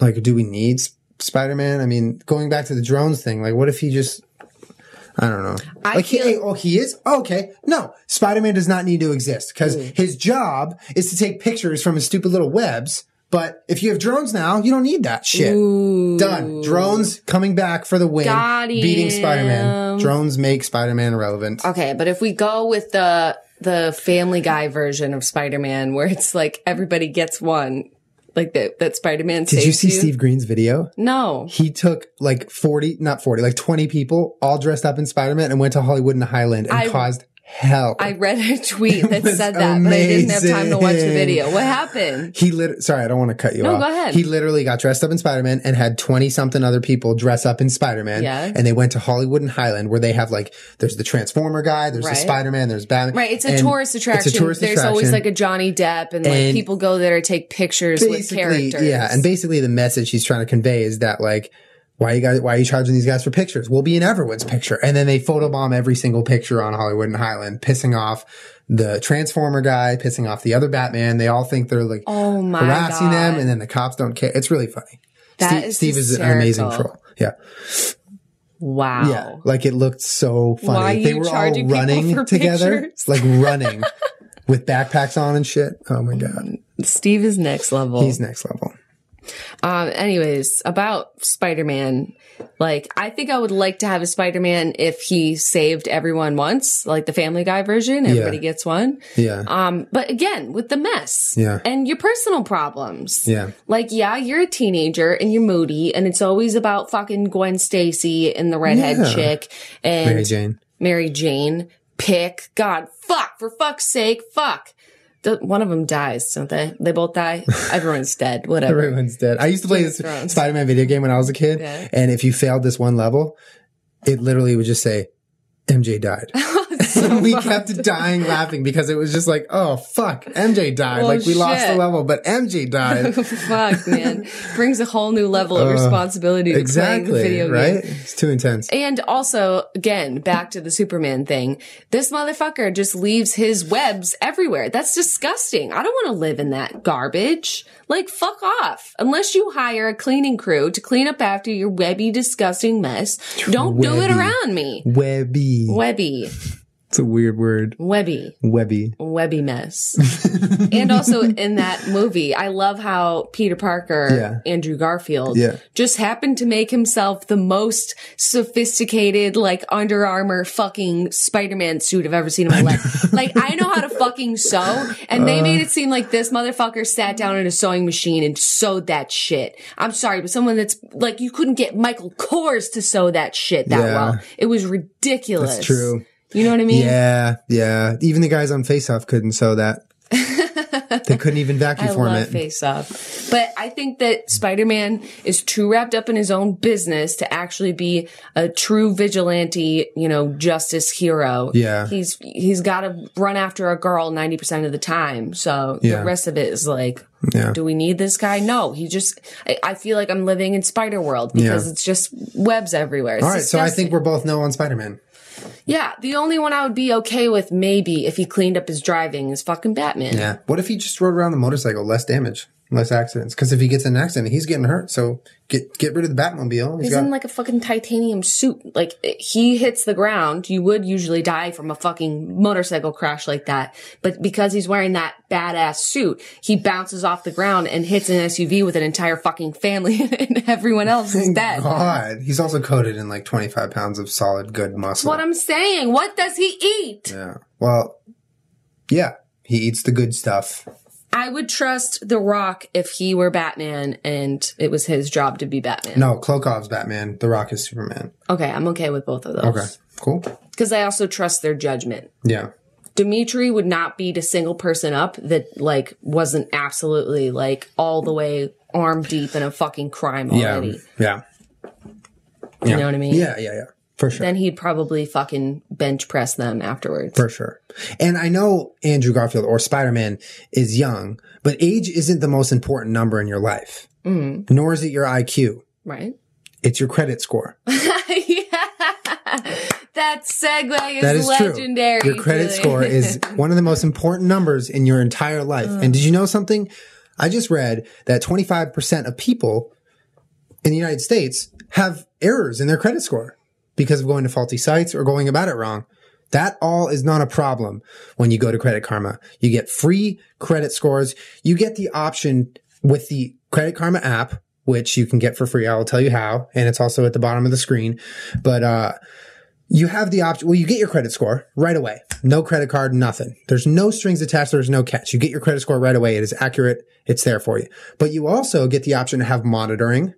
Like, do we need S- Spider-Man? I mean, going back to the drones thing, like, what if he just I don't know. I like feel- he, oh, he is okay. No, Spider-Man does not need to exist because Mm. his job is to take pictures from his stupid little webs. But if you have drones now, you don't need that shit. Done. Drones coming back for the win, beating. Spider-Man. Drones make Spider-Man irrelevant. Okay, but if we go with the the Family Guy version of Spider-Man, where it's like everybody gets one, like that that Spider-Man Did saves you see Steve Greene's video? No. He took like 40, not 40, like 20 people all dressed up in Spider-Man and went to Hollywood and Highland and I- caused hell. I read a tweet that said that, but I didn't have time to watch the video. What happened? He lit. Sorry, I don't want to cut you No, off. go ahead. He literally got dressed up in Spider Man and had twenty something other people dress up in Spider Man. Yeah. And they went to Hollywood and Highland where they have like there's the Transformer guy, there's Right. the Spider Man, there's Batman. Right, it's a and tourist attraction. It's a tourist There's attraction. always like a Johnny Depp, and like people go there to take pictures with characters. yeah. And basically, the message he's trying to convey is that like. Why you guys? Why are you charging these guys for pictures? We'll be in everyone's picture, and then they photobomb every single picture on Hollywood and Highland, pissing off the Transformer guy, pissing off the other Batman. They all think they're like oh my harassing god, them, and then the cops don't care. It's really funny. That Steve, is Steve is an amazing troll. Yeah, wow. yeah. Like it looked so funny. They were all running for together, pictures? like running with backpacks on and shit. Oh my god, Steve is next level. he's next level. Um, anyways, about Spider Man, like, I think I would like to have a Spider Man if he saved everyone once, like the Family Guy version. Everybody Yeah. gets one. Yeah, Um, but again, with the mess Yeah. and your personal problems. yeah, Like, yeah, you're a teenager and you're moody, and it's always about fucking Gwen Stacy and the redhead Yeah. chick and Mary Jane. Mary Jane. Pick. God, fuck, for fuck's sake, fuck. One of them dies, don't they? They both die. Everyone's dead. Whatever. Everyone's dead. I used to play Game this of Spider-Man video game when I was a kid, Yeah. and if you failed this one level, it literally would just say, "MJ died." and we kept dying laughing because it was just like, "Oh fuck, MJ died!" Like we lost the level, but MJ died. Fuck, man. Brings a whole new level of responsibility to playing the Uh, exactly, video game. right? It's too intense. And also, again, back to the Superman thing. This motherfucker just leaves his webs everywhere. That's disgusting. I don't want to live in that garbage. Like, fuck off. Unless you hire a cleaning crew to clean up after your webby, disgusting mess, don't do it around me. Webby. Webby. It's a weird word. Webby. Webby. webby mess. and also in that movie, I love how Peter Parker, Yeah. Andrew Garfield, Yeah. just happened to make himself the most sophisticated, like Under Armour fucking Spider-Man suit I've ever seen in my life. like I know how to fucking sew, and they uh. made it seem like this motherfucker sat down at a sewing machine and sewed that shit. I'm sorry, but someone that's like you couldn't get Michael Kors to sew that shit that Yeah. well. It was ridiculous. That's true. You know what I mean? Yeah, yeah. Even the guys on Face Off couldn't sew that. they couldn't even vacuum I form love it. Face Off. But I think that Spider Man is too wrapped up in his own business to actually be a true vigilante, you know, justice hero. Yeah. He's he's gotta run after a girl ninety percent of the time. So Yeah. the rest of it is like Yeah. do we need this guy? No. He just I, I feel like I'm living in Spider World because Yeah. it's just webs everywhere. It's All right, so I think we're both no on Spider Man. Yeah. The only one I would be okay with maybe if he cleaned up his driving is fucking Batman. Yeah. What if he just rode around the motorcycle, less damage? Less accidents. Because if he gets in an accident, he's getting hurt. So get get rid of the Batmobile. He's He's got in like a fucking titanium suit. Like he hits the ground, you would usually die from a fucking motorcycle crash like that. But because he's wearing that badass suit, he bounces off the ground and hits an SUV with an entire fucking family and everyone else is dead. God. He's also coated in like 25 pounds of solid, good muscle. What I'm saying, what does he eat? yeah. Well, yeah. He eats the good stuff. I would trust The Rock if he were Batman and it was his job to be Batman. No, Klokov's Batman. The Rock is Superman. Okay, I'm okay with both of those. Okay. Cool. Because I also trust their judgment. Yeah. Dmitry would not beat a single person up that like wasn't absolutely like all the way arm deep in a fucking crime already. Yeah. You know what I mean? Yeah. Yeah. Yeah. For sure. Then he'd probably fucking bench press them afterwards. For sure. And I know Andrew Garfield or Spider Man is young, but age isn't the most important number in your life, Mm-hmm. nor is it your IQ. right? It's your credit score. That segue is, That is legendary. true. Your credit score is one of the most important numbers in your entire life. And did you know something? I just read that 25% of people in the United States have errors in their credit score because of going to faulty sites or going about it wrong. That all is not a problem when you go to Credit Karma. You get free credit scores. You get the option with the Credit Karma app, which you can get for free. I will tell you how. And it's also at the bottom of the screen. But, uh, you have the option. Well, you get your credit score right away. No credit card, nothing. There's no strings attached. There's no catch. You get your credit score right away. It is accurate. It's there for you. But you also get the option to have monitoring,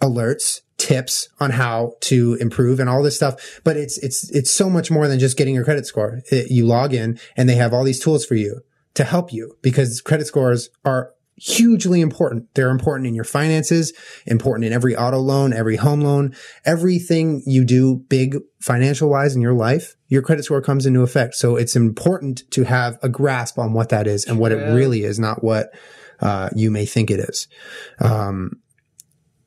alerts, tips on how to improve and all this stuff. But it's, it's, it's so much more than just getting your credit score. It- you log in and they have all these tools for you to help you because credit scores are hugely important. They're important in your finances, important in every auto loan, every home loan, everything you do big financial wise in your life, your credit score comes into effect. So it's important to have a grasp on what that is and what it really is, not what uh, you may think it is. Um,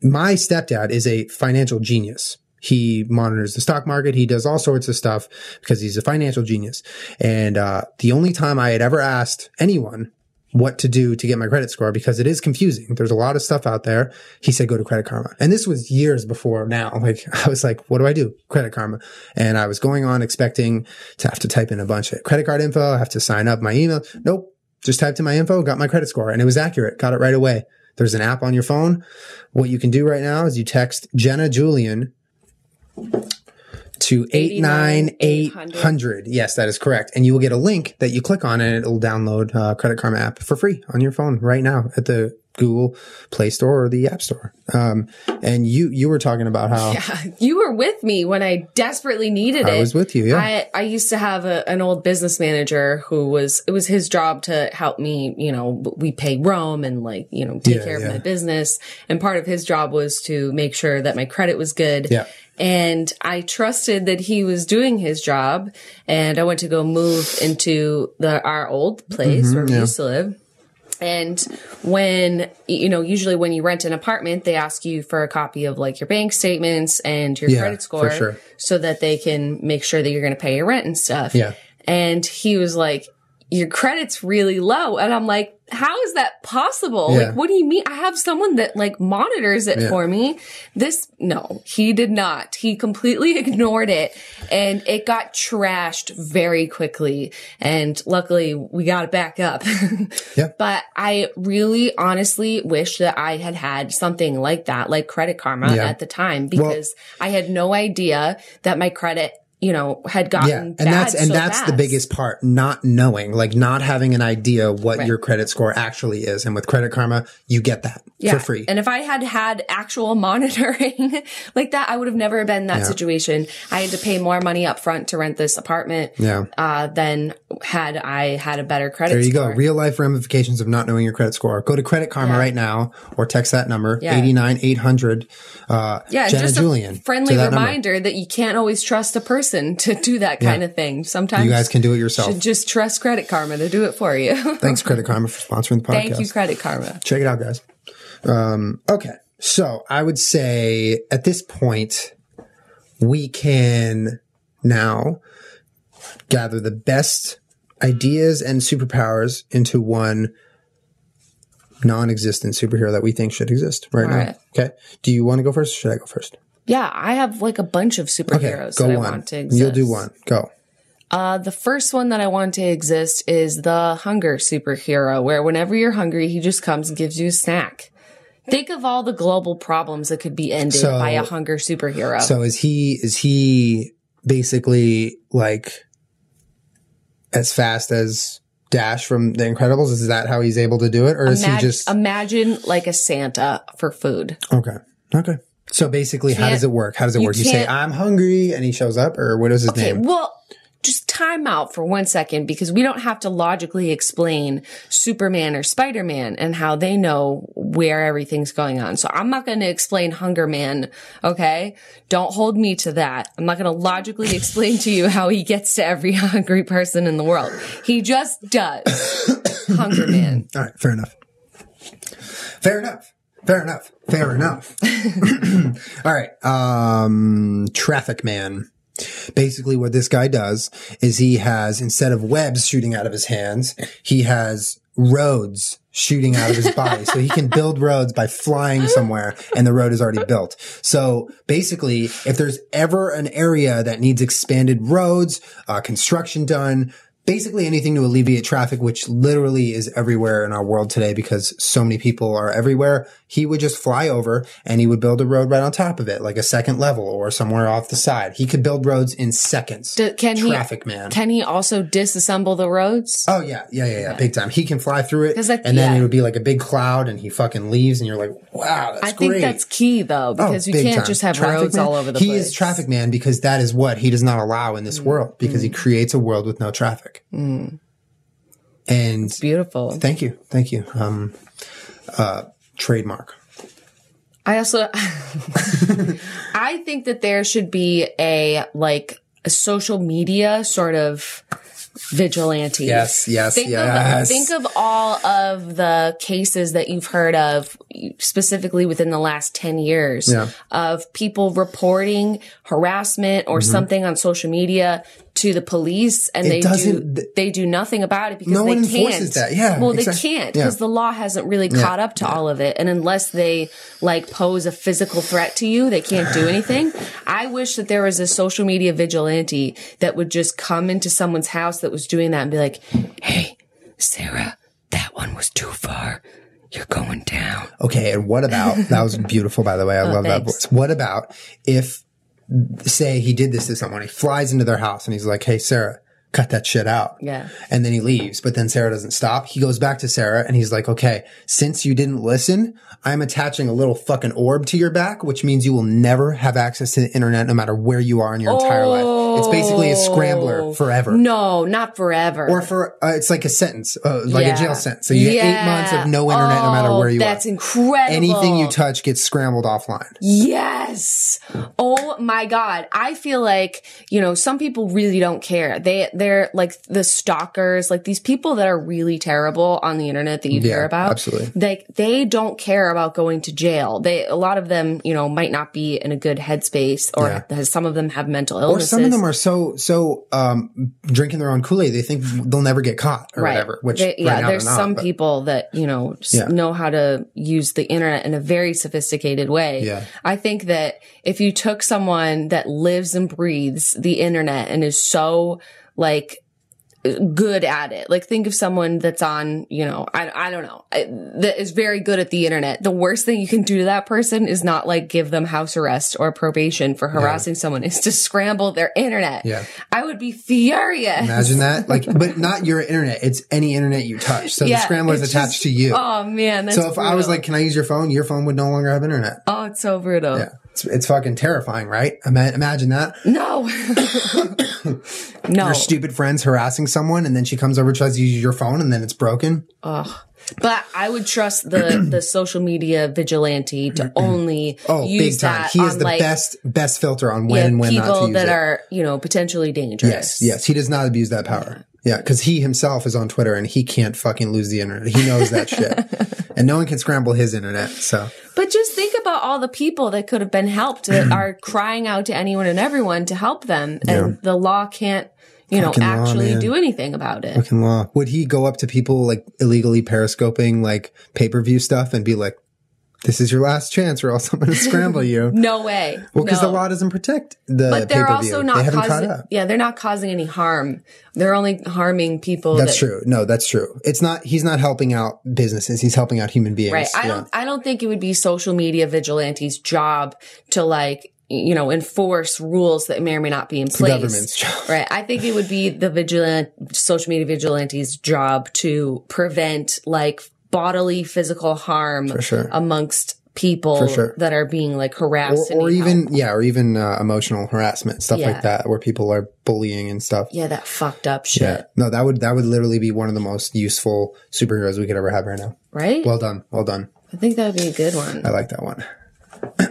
my stepdad is a financial genius. He monitors the stock market. He does all sorts of stuff because he's a financial genius. And uh, the only time I had ever asked anyone what to do to get my credit score because it is confusing. There's a lot of stuff out there. He said, go to Credit Karma. And this was years before now. Like, I was like, what do I do? Credit Karma. And I was going on expecting to have to type in a bunch of credit card info, I have to sign up my email. Nope. Just typed in my info, got my credit score and it was accurate. Got it right away. There's an app on your phone. What you can do right now is you text Jenna Julien to 89800. Yes, that is correct. And you will get a link that you click on and it'll download uh, Credit Karma app for free on your phone right now at the Google Play Store or the App Store. Um, and you you were talking about how Yeah, you were with me when I desperately needed it. I was with you, yeah. I, I used to have a, an old business manager who was, it was his job to help me, you know, we pay Rome and like, you know, take Yeah, care yeah. of my business. And part of his job was to make sure that my credit was good. Yeah. And I trusted that he was doing his job. And I went to go move into the, our old place Mm-hmm, where we used to live. And when, you know, usually when you rent an apartment, they ask you for a copy of like your bank statements and your Yeah, credit score sure. so that they can make sure that you're going to pay your rent and stuff. Yeah. And he was like, your credit's really low. And I'm like, how is that possible? Yeah. Like, what do you mean? I have someone that like monitors it Yeah. for me. This, no, he did not. He completely ignored it and it got trashed very quickly. And luckily we got it back up. Yeah. But I really honestly wish that I had had something like that, like Credit Karma Yeah. at the time because I had no idea that my credit, you know, had gotten yeah, and that's and so that's the biggest part. Not knowing, like not having an idea what Right. your credit score actually is. And with Credit Karma, you get that for free. And if I had had actual monitoring like that, I would have never been in that Yeah. situation. I had to pay more money up front to rent this apartment yeah. uh, than had I had a better credit There you score. go. Real life ramifications of not knowing your credit score. Go to Credit Karma Yeah. right now or text that number, Yeah. 89 800 uh, yeah, Jenna just Julien. a friendly that number. reminder that you can't always trust a person to do that kind of thing. Sometimes You guys can do it yourself. just trust Credit Karma to do it for you. Thanks, Credit Karma, for sponsoring the podcast. Thank you, Credit Karma. Check it out, guys. Um, okay. So I would say at this point, we can now gather the best ideas and superpowers into one non-existent superhero that we think should exist right now. right. Okay. Do you want to go first? Or should I go first? Yeah, I have like a bunch of superheroes go that I one. want to exist. You'll do one. Go. Uh, the first one that I want to exist is the hunger superhero, where whenever you're hungry, he just comes and gives you a snack. Think of all the global problems that could be ended So- by a hunger superhero. So is he is he basically like as fast as Dash from The Incredibles? Is that how he's able to do it, or is he just imagine like a Santa for food. okay? Okay. So basically, how does it work? How does it you work? You say, "I'm hungry," and he shows up, or what is his Okay, name? well, just time out for one second because we don't have to logically explain Superman or Spider Man and how they know where everything's going on. So I'm not going to explain Hunger Man. Okay. Don't hold me to that. I'm not going to logically explain to you how he gets to every hungry person in the world. He just does. Hunger Man. All right, fair enough. Fair enough. Fair enough. Fair enough. All right. Um, Traffic Man. Basically, what this guy does is he has, instead of webs shooting out of his hands, he has roads shooting out of his body. so he can build roads by flying somewhere and the road is already built. So basically, if there's ever an area that needs expanded roads, uh, construction done, basically anything to alleviate traffic, which literally is everywhere in our world today because so many people are everywhere. He would just fly over and he would build a road right on top of it, like a second level or somewhere off the side. He could build roads in seconds. D- can he- Traffic man. Can he also disassemble the roads? Oh yeah, yeah, yeah, yeah, big time. He can fly through it, I- and then yeah. it would be like a big cloud, and he fucking leaves, and you're like, "Wow, that's I think great." that's key though, oh, because Oh, we can't time. just have Traffic roads man? all over the he place. He is traffic man because that is what he does not allow in this mm. world because he mm. creates a world with no traffic. And Beautiful. thank you, thank you. Um, uh, trademark. I also, I think that there should be a like a social media sort of vigilante. Yes, yes, Think yes. of think of all of the cases that you've heard of, specifically within the last ten years, Yeah. of people reporting harassment Mm-hmm. or something on social media to the police, and they do th- they do nothing about it because No they one can't. enforces that. Yeah, well, exact- they can't yeah. because the law hasn't really caught up to all of it, and unless they like pose a physical threat to you, they can't do anything. I wish that there was a social media vigilante that would just come into someone's house that was doing that and be like, "Hey, Sarah, that one was too far. You're going down." Okay, and what about that was beautiful by the way. I oh, love that Oh, voice. What about if say he did this to someone, he flies into their house and he's like, Hey Sarah, cut that shit out. Yeah. And then he leaves, but then Sarah doesn't stop. He goes back to Sarah and he's like, Okay, since you didn't listen, I'm attaching a little fucking orb to your back, which means you will never have access to the internet no matter where you are in your entire life. It's basically a scrambler forever. No, not forever. Or for uh, it's like a sentence, uh, like Yeah. a jail sentence. So you get eight months of no internet, no matter Oh, where you That's are. That's incredible. Anything you touch gets scrambled offline. Yes. Oh my God. I feel like, you know, some people really don't care. They, they're like the stalkers, like these people that are really terrible on the internet that you Yeah, hear about. absolutely. Like they don't care about going to jail. They, a lot of them, you know, might not be in a good headspace or Yeah. some of them have mental Or some of them are so so um, drinking their own Kool Aid, they think they'll never get caught or whatever. Which They- right yeah, there's not, some but- people that you know Yeah. know how to use the internet in a very sophisticated way. Yeah. I think that if you took someone that lives and breathes the internet and is so like good at it, like think of someone that's on, you know, I I don't know, I- that is very good at the internet. The worst thing you can do to that person is not like give them house arrest or probation for harassing someone. Is to scramble their internet. Yeah. I would be furious. Imagine that, like, but not your internet. It's any internet you touch. So Yeah, the scrambler is attached just- to you. Oh man, so if I was like, "Can I use your phone?" Your phone would no longer have internet. oh, it's so brutal. Yeah, it's, it's fucking terrifying, right? Ima- imagine that. No, no. Your stupid friend's harassing someone, and then she comes over, tries to use your phone, and then it's broken. But I would trust the the social media vigilante to only Oh, use big time! that He is the like, best best filter on when yeah, and when not to people use that it. are you know potentially dangerous. Yes, yes. He does not abuse that power. Yeah, because he himself is on Twitter and he can't fucking lose the internet. He knows that shit. And no one can scramble his internet. So But just think about all the people that could have been helped that are crying out to anyone and everyone to help them, and the law can't you know, Fucking law, actually man. do anything about it. Fucking law. Would he go up to people like illegally periscoping like pay per view stuff and be like, "This is your last chance, or else I'm going to scramble you"? No way. Well, because no. the law doesn't protect the but they're pay-per-view. also not they causing. Yeah, they're not causing any harm. They're only harming people. That's that, true. No, that's true. It's not. He's not helping out businesses. He's helping out human beings. Right. I Yeah. don't. I don't think it would be social media vigilantes' job to like you know enforce rules that may or may not be in place. government's job. Right. I think it would be the vigilant social media vigilantes' job to prevent like bodily physical harm For sure. amongst people For sure. that are being like harassed Or, or even help. yeah, or even uh, emotional harassment stuff Yeah. like that, where people are bullying and stuff. yeah that fucked up shit Yeah. No, that would that would literally be one of the most useful superheroes we could ever have right now. right Well done. Well done. i think that would be a good one I like that one.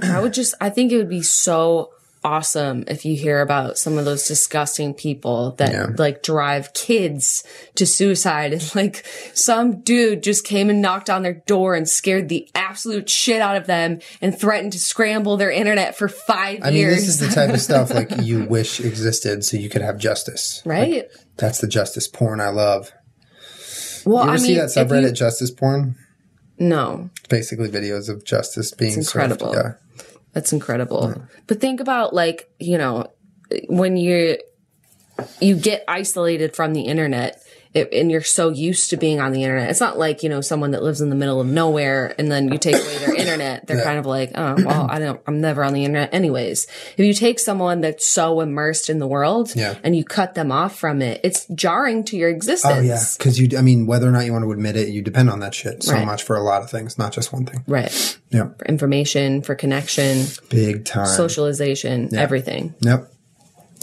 I would just, I think it would be so awesome if you hear about some of those disgusting people that Yeah. like drive kids to suicide. And like some dude just came and knocked on their door and scared the absolute shit out of them and threatened to scramble their internet for five I mean, this is the type of stuff like you wish existed so you could have justice. right? That's the justice porn I love. well, You ever I mean, see that if you- subreddit justice porn? No, It's basically videos of justice being It's served. incredible. Yeah. That's incredible. But think about like, you know, when you you get isolated from the internet it, and you're so used to being on the internet. It's not like, you know, someone that lives in the middle of nowhere and then you take away their internet. They're kind of like, oh, well, I don't, I'm never on the internet anyways. If you take someone that's so immersed in the world Yeah. and you cut them off from it, it's jarring to your existence. Oh yeah, because you. I mean, whether or not you want to admit it, you depend on that shit so Right. much for a lot of things, not just one thing. Right. Yeah, For information, for connection, big time. socialization, everything. Yep.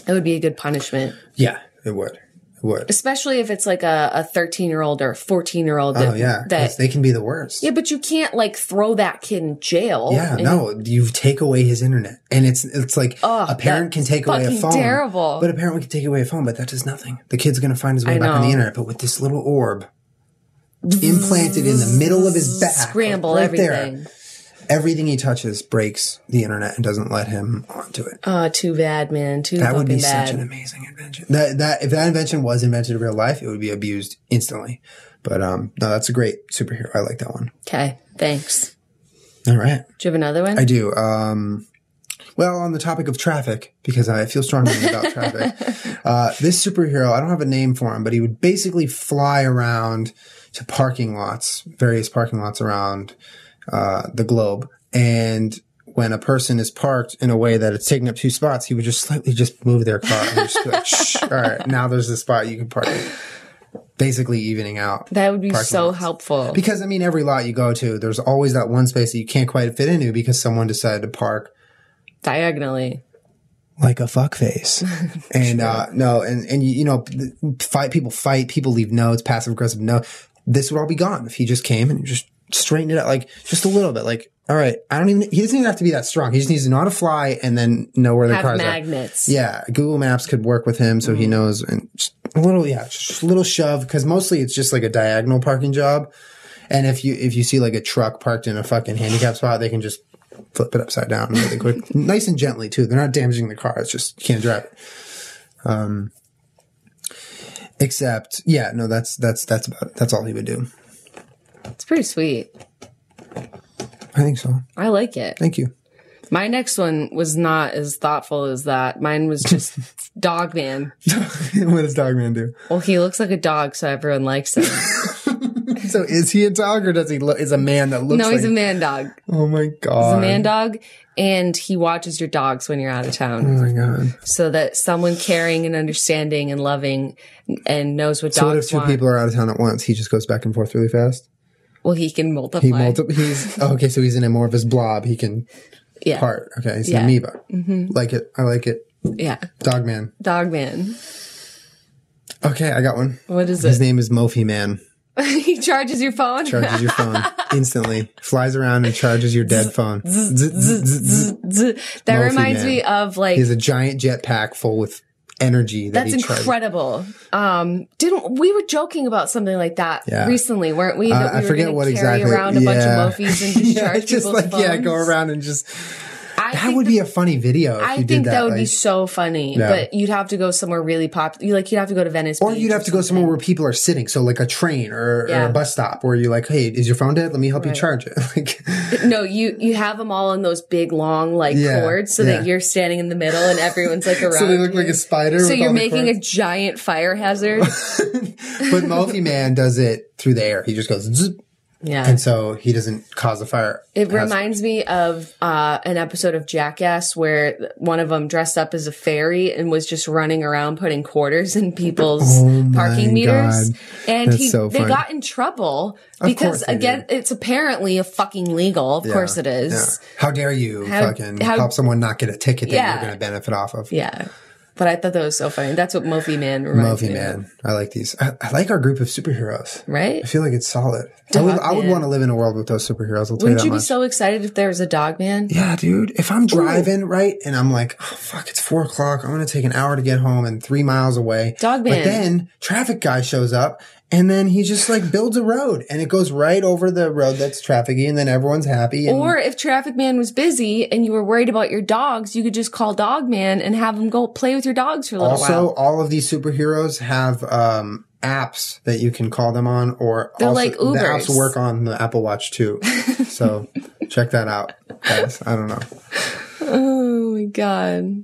It would be a good punishment. Yeah, it would. Would. especially if it's like a, a 13 year old or a 14 year old Oh yeah, that they can be the worst. yeah but you can't like throw that kid in jail Yeah, no, you take away his internet, and it's it's like a parent can take away a phone, terrible. but a parent can take away a phone, but that does nothing. The kid's gonna find his way I back on the internet, but with this little orb implanted in the middle of his back, scramble right everything there, everything he touches breaks the internet and doesn't let him onto it. oh too bad man too bad. That would be bad such an amazing invention. That that if that invention was invented in real life, it would be abused instantly. But um, no, that's a great superhero. I like that one. okay thanks All right. do you have another one I do. Um, well, on the topic of traffic, because I feel strongly about traffic, uh, this superhero, I don't have a name for him, but he would basically fly around to parking lots, various parking lots around uh, the globe. And when a person is parked in a way that it's taking up two spots, he would just slightly just move their car and just be like, Shh, all right, now there's a spot you can park. in." Basically evening out. that would be so lots. helpful Because I mean, every lot you go to, there's always that one space that you can't quite fit into because someone decided to park diagonally like a fuck face. and uh no, and and you, know, fight people fight, people leave notes, passive aggressive no. This would all be gone if he just came and just straightened it out like just a little bit. Like, all right, I don't even he doesn't even have to be that strong. He just needs to know how to fly and then know where the have cars are. magnets Yeah, Google Maps could work with him so he Mm-hmm. knows and just a little yeah, just a little shove because mostly it's just like a diagonal parking job. And if you if you see like a truck parked in a fucking handicap spot, they can just flip it upside down really quick, nice and gently too. They're not damaging the car. It's just you can't drive it. Um, except yeah, no, that's that's that's about it. That's all he would do. It's pretty sweet I think so. i like it Thank you. my next one was not as thoughtful as that mine was just dog man what does Dog Man do? well he looks like a dog so everyone likes him So is he a dog or does he look? Is a man that looks? Like dog? No he's like, a man dog Oh my god. He's a man dog, and he watches your dogs when you're out of town. Oh my god. so that someone caring and understanding and loving and knows what dogs are. So what if two want. people are out of town at once? He just goes back and forth really fast. Well, he can multiply. He multi- He's oh, okay. So he's in a more of his blob. He can yeah, part. Okay, he's Yeah. an amoeba. Mm-hmm. Like it. I like it. yeah, Dog man. dog man. Okay, I got one. What is His it? His name is Mophie Man. he charges your phone. Charges your phone instantly. Flies around and charges your dead phone. That Mophie reminds man. me of like He has a giant jetpack full with energy that That's incredible. Um, didn't we were joking about something like that Yeah. recently, weren't we? Uh, we I were forget what carry exactly. around a bunch of Mophies and just yeah, just like yeah, go around and just. I that would be a funny video. If I you think did that, that, would be so funny, Yeah. but you'd have to go somewhere really popular. Like you'd have to go to Venice, Or Beach you'd have to go somewhere where people are sitting, so like a train or, or a bus stop, where you're like, "Hey, is your phone dead? Let me help you charge it." like, No, you you have them all in those big long like Yeah, cords, so yeah. that you're standing in the middle and everyone's like around. so they look you. like a spider. So you're the making a giant fire hazard. but Mophie Man does it through the air. He just goes, zzz, yeah. and so he doesn't cause a fire. It reminds me of uh, an episode of Jackass where one of them dressed up as a fairy and was just running around putting quarters in people's Oh parking meters. God. And That's he, so they got in trouble because again, it's apparently a fucking legal. Of Yeah, course it is. yeah. How dare you How- fucking how- help someone not get a ticket that Yeah. you're going to benefit off of? Yeah. But I thought that was so funny. That's what Mophie Man reminds Mophie me of. Man. I like these. I, I like our group of superheroes. Right? I feel like it's solid. I would, I would want to live in a world with those superheroes. I'll tell Wouldn't you you be much. so excited if there was a dog man? yeah, dude. If I'm driving right and I'm like, oh fuck, it's four o'clock. I'm gonna take an hour to get home and three miles away. Dog But then traffic guy shows up and then he just like builds a road and it goes right over the road that's trafficy and then everyone's happy. And Or if Traffic Man was busy and you were worried about your dogs, you could just call Dog Man and have him go play with your dogs for a little also, while. Also, all of these superheroes have um, apps that you can call them on, or They're also, like the apps Ubers. work on the Apple Watch too. so check that out, guys. I don't know. Oh my god.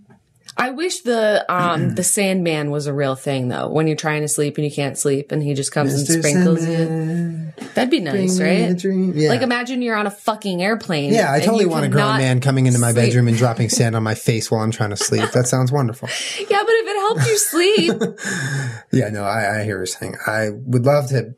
I wish the um the Sandman was a real thing though. When you're trying to sleep and you can't sleep and he just comes and Mr. sprinkles you. That'd be nice, bring right? Yeah. Like imagine you're on a fucking airplane. yeah, I totally want a grown man coming into my sleep. bedroom and dropping sand on my face while I'm trying to sleep. That sounds wonderful. Yeah, but if it helped you sleep, Yeah, no, I, I hear you're saying. I would love to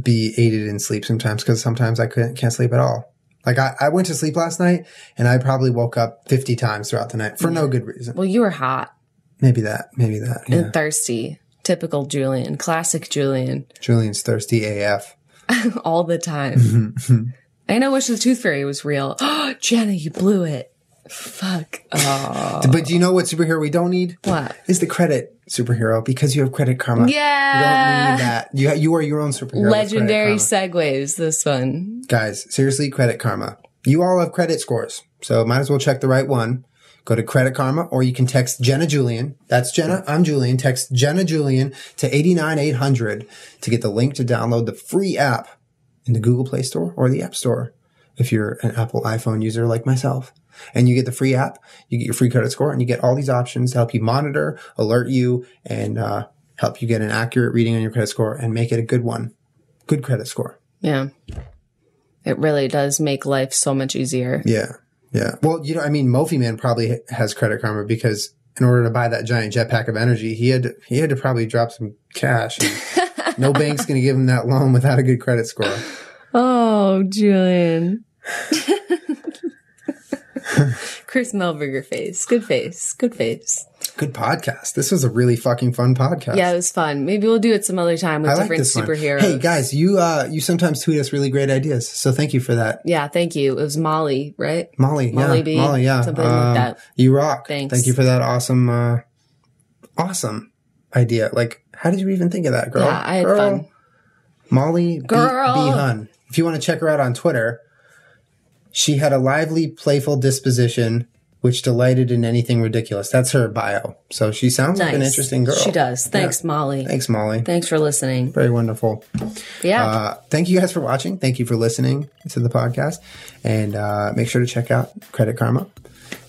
be aided in sleep sometimes because sometimes I couldn't, can't sleep at all. Like I, I went to sleep last night and I probably woke up 50 times throughout the night for no good reason. well, you were hot Maybe that, maybe that. Yeah. and thirsty. Typical Julien, classic Julien, Julien's thirsty AF. all the time. and I wish the Tooth Fairy was real. Oh, Jenna, you blew it. Fuck. Oh, But do you know what superhero we don't need? what? Is the credit superhero because you have credit karma. You Yeah. don't need that. You, you are your own superhero. Legendary segues, this one. Guys, seriously, credit karma. You all have credit scores, so might as well check the right one. Go to Credit Karma, or you can text Jenna Julien. That's Jenna. I'm Julien. Text Jenna Julien to 89800 to get the link to download the free app in the Google Play Store or the App Store. If you're an Apple iPhone user like myself, and you get the free app, you get your free credit score, and you get all these options to help you monitor, alert you, and uh, help you get an accurate reading on your credit score and make it a good one. Good credit score. Yeah. It really does make life so much easier. Yeah. Yeah. Well, you know, I mean, Mophie Man probably has credit karma because in order to buy that giant jetpack of energy, he had to, he had to probably drop some cash. No bank's going to give him that loan without a good credit score. Oh, Julien. Chris Melberger face. Good face. Good face. Good podcast. This was a really fucking fun podcast. Yeah, it was fun. Maybe we'll do it some other time with I like different one. superheroes. Hey guys, you uh you sometimes tweet us really great ideas, so thank you for that, Yeah, thank you. It was Molly, right? Molly. Molly yeah, B, Molly. Yeah, something like Um, that. You rock. Thanks. Thank you for that awesome, uh awesome idea. Like, how did you even think of that, girl? Yeah, I had Girl. fun. Molly B, B. Hun. If you want to check her out on Twitter, she had a lively, playful disposition which delighted in anything ridiculous. That's her bio. So she sounds like an interesting girl. She does. Thanks, Molly. Thanks, Molly. Thanks for listening. Very wonderful. Yeah. Uh, thank you guys for watching. Thank you for listening to the podcast. And uh, make sure to check out Credit Karma.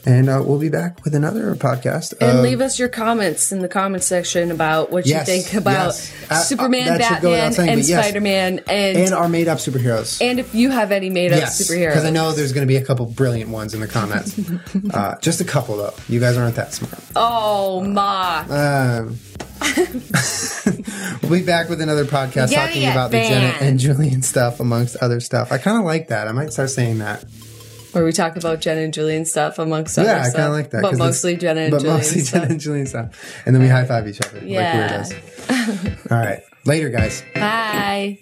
And uh, we'll be back with another podcast. and of- leave us your comments in the comment section about what you think about yes. Uh, uh, Superman, Batman, saying, and yes. Spider Man, and, and our made up superheroes. and if you have any made up Yes, superheroes. because I know there's going to be a couple brilliant ones in the comments. uh, just a couple though. You guys aren't that smart. Oh, ma. Um, we'll be back with another podcast Yeah, talking yeah, about the Jenna and Julien stuff, amongst other stuff. I kind of like that. I might start saying that. Where we talk about Jen and Julien stuff amongst Yeah, other I kind of like that. But mostly Jenna and but Julien mostly stuff. Jenna and Julien stuff, and then we high five each other Yeah. like weirdos. All right, later, guys. Bye.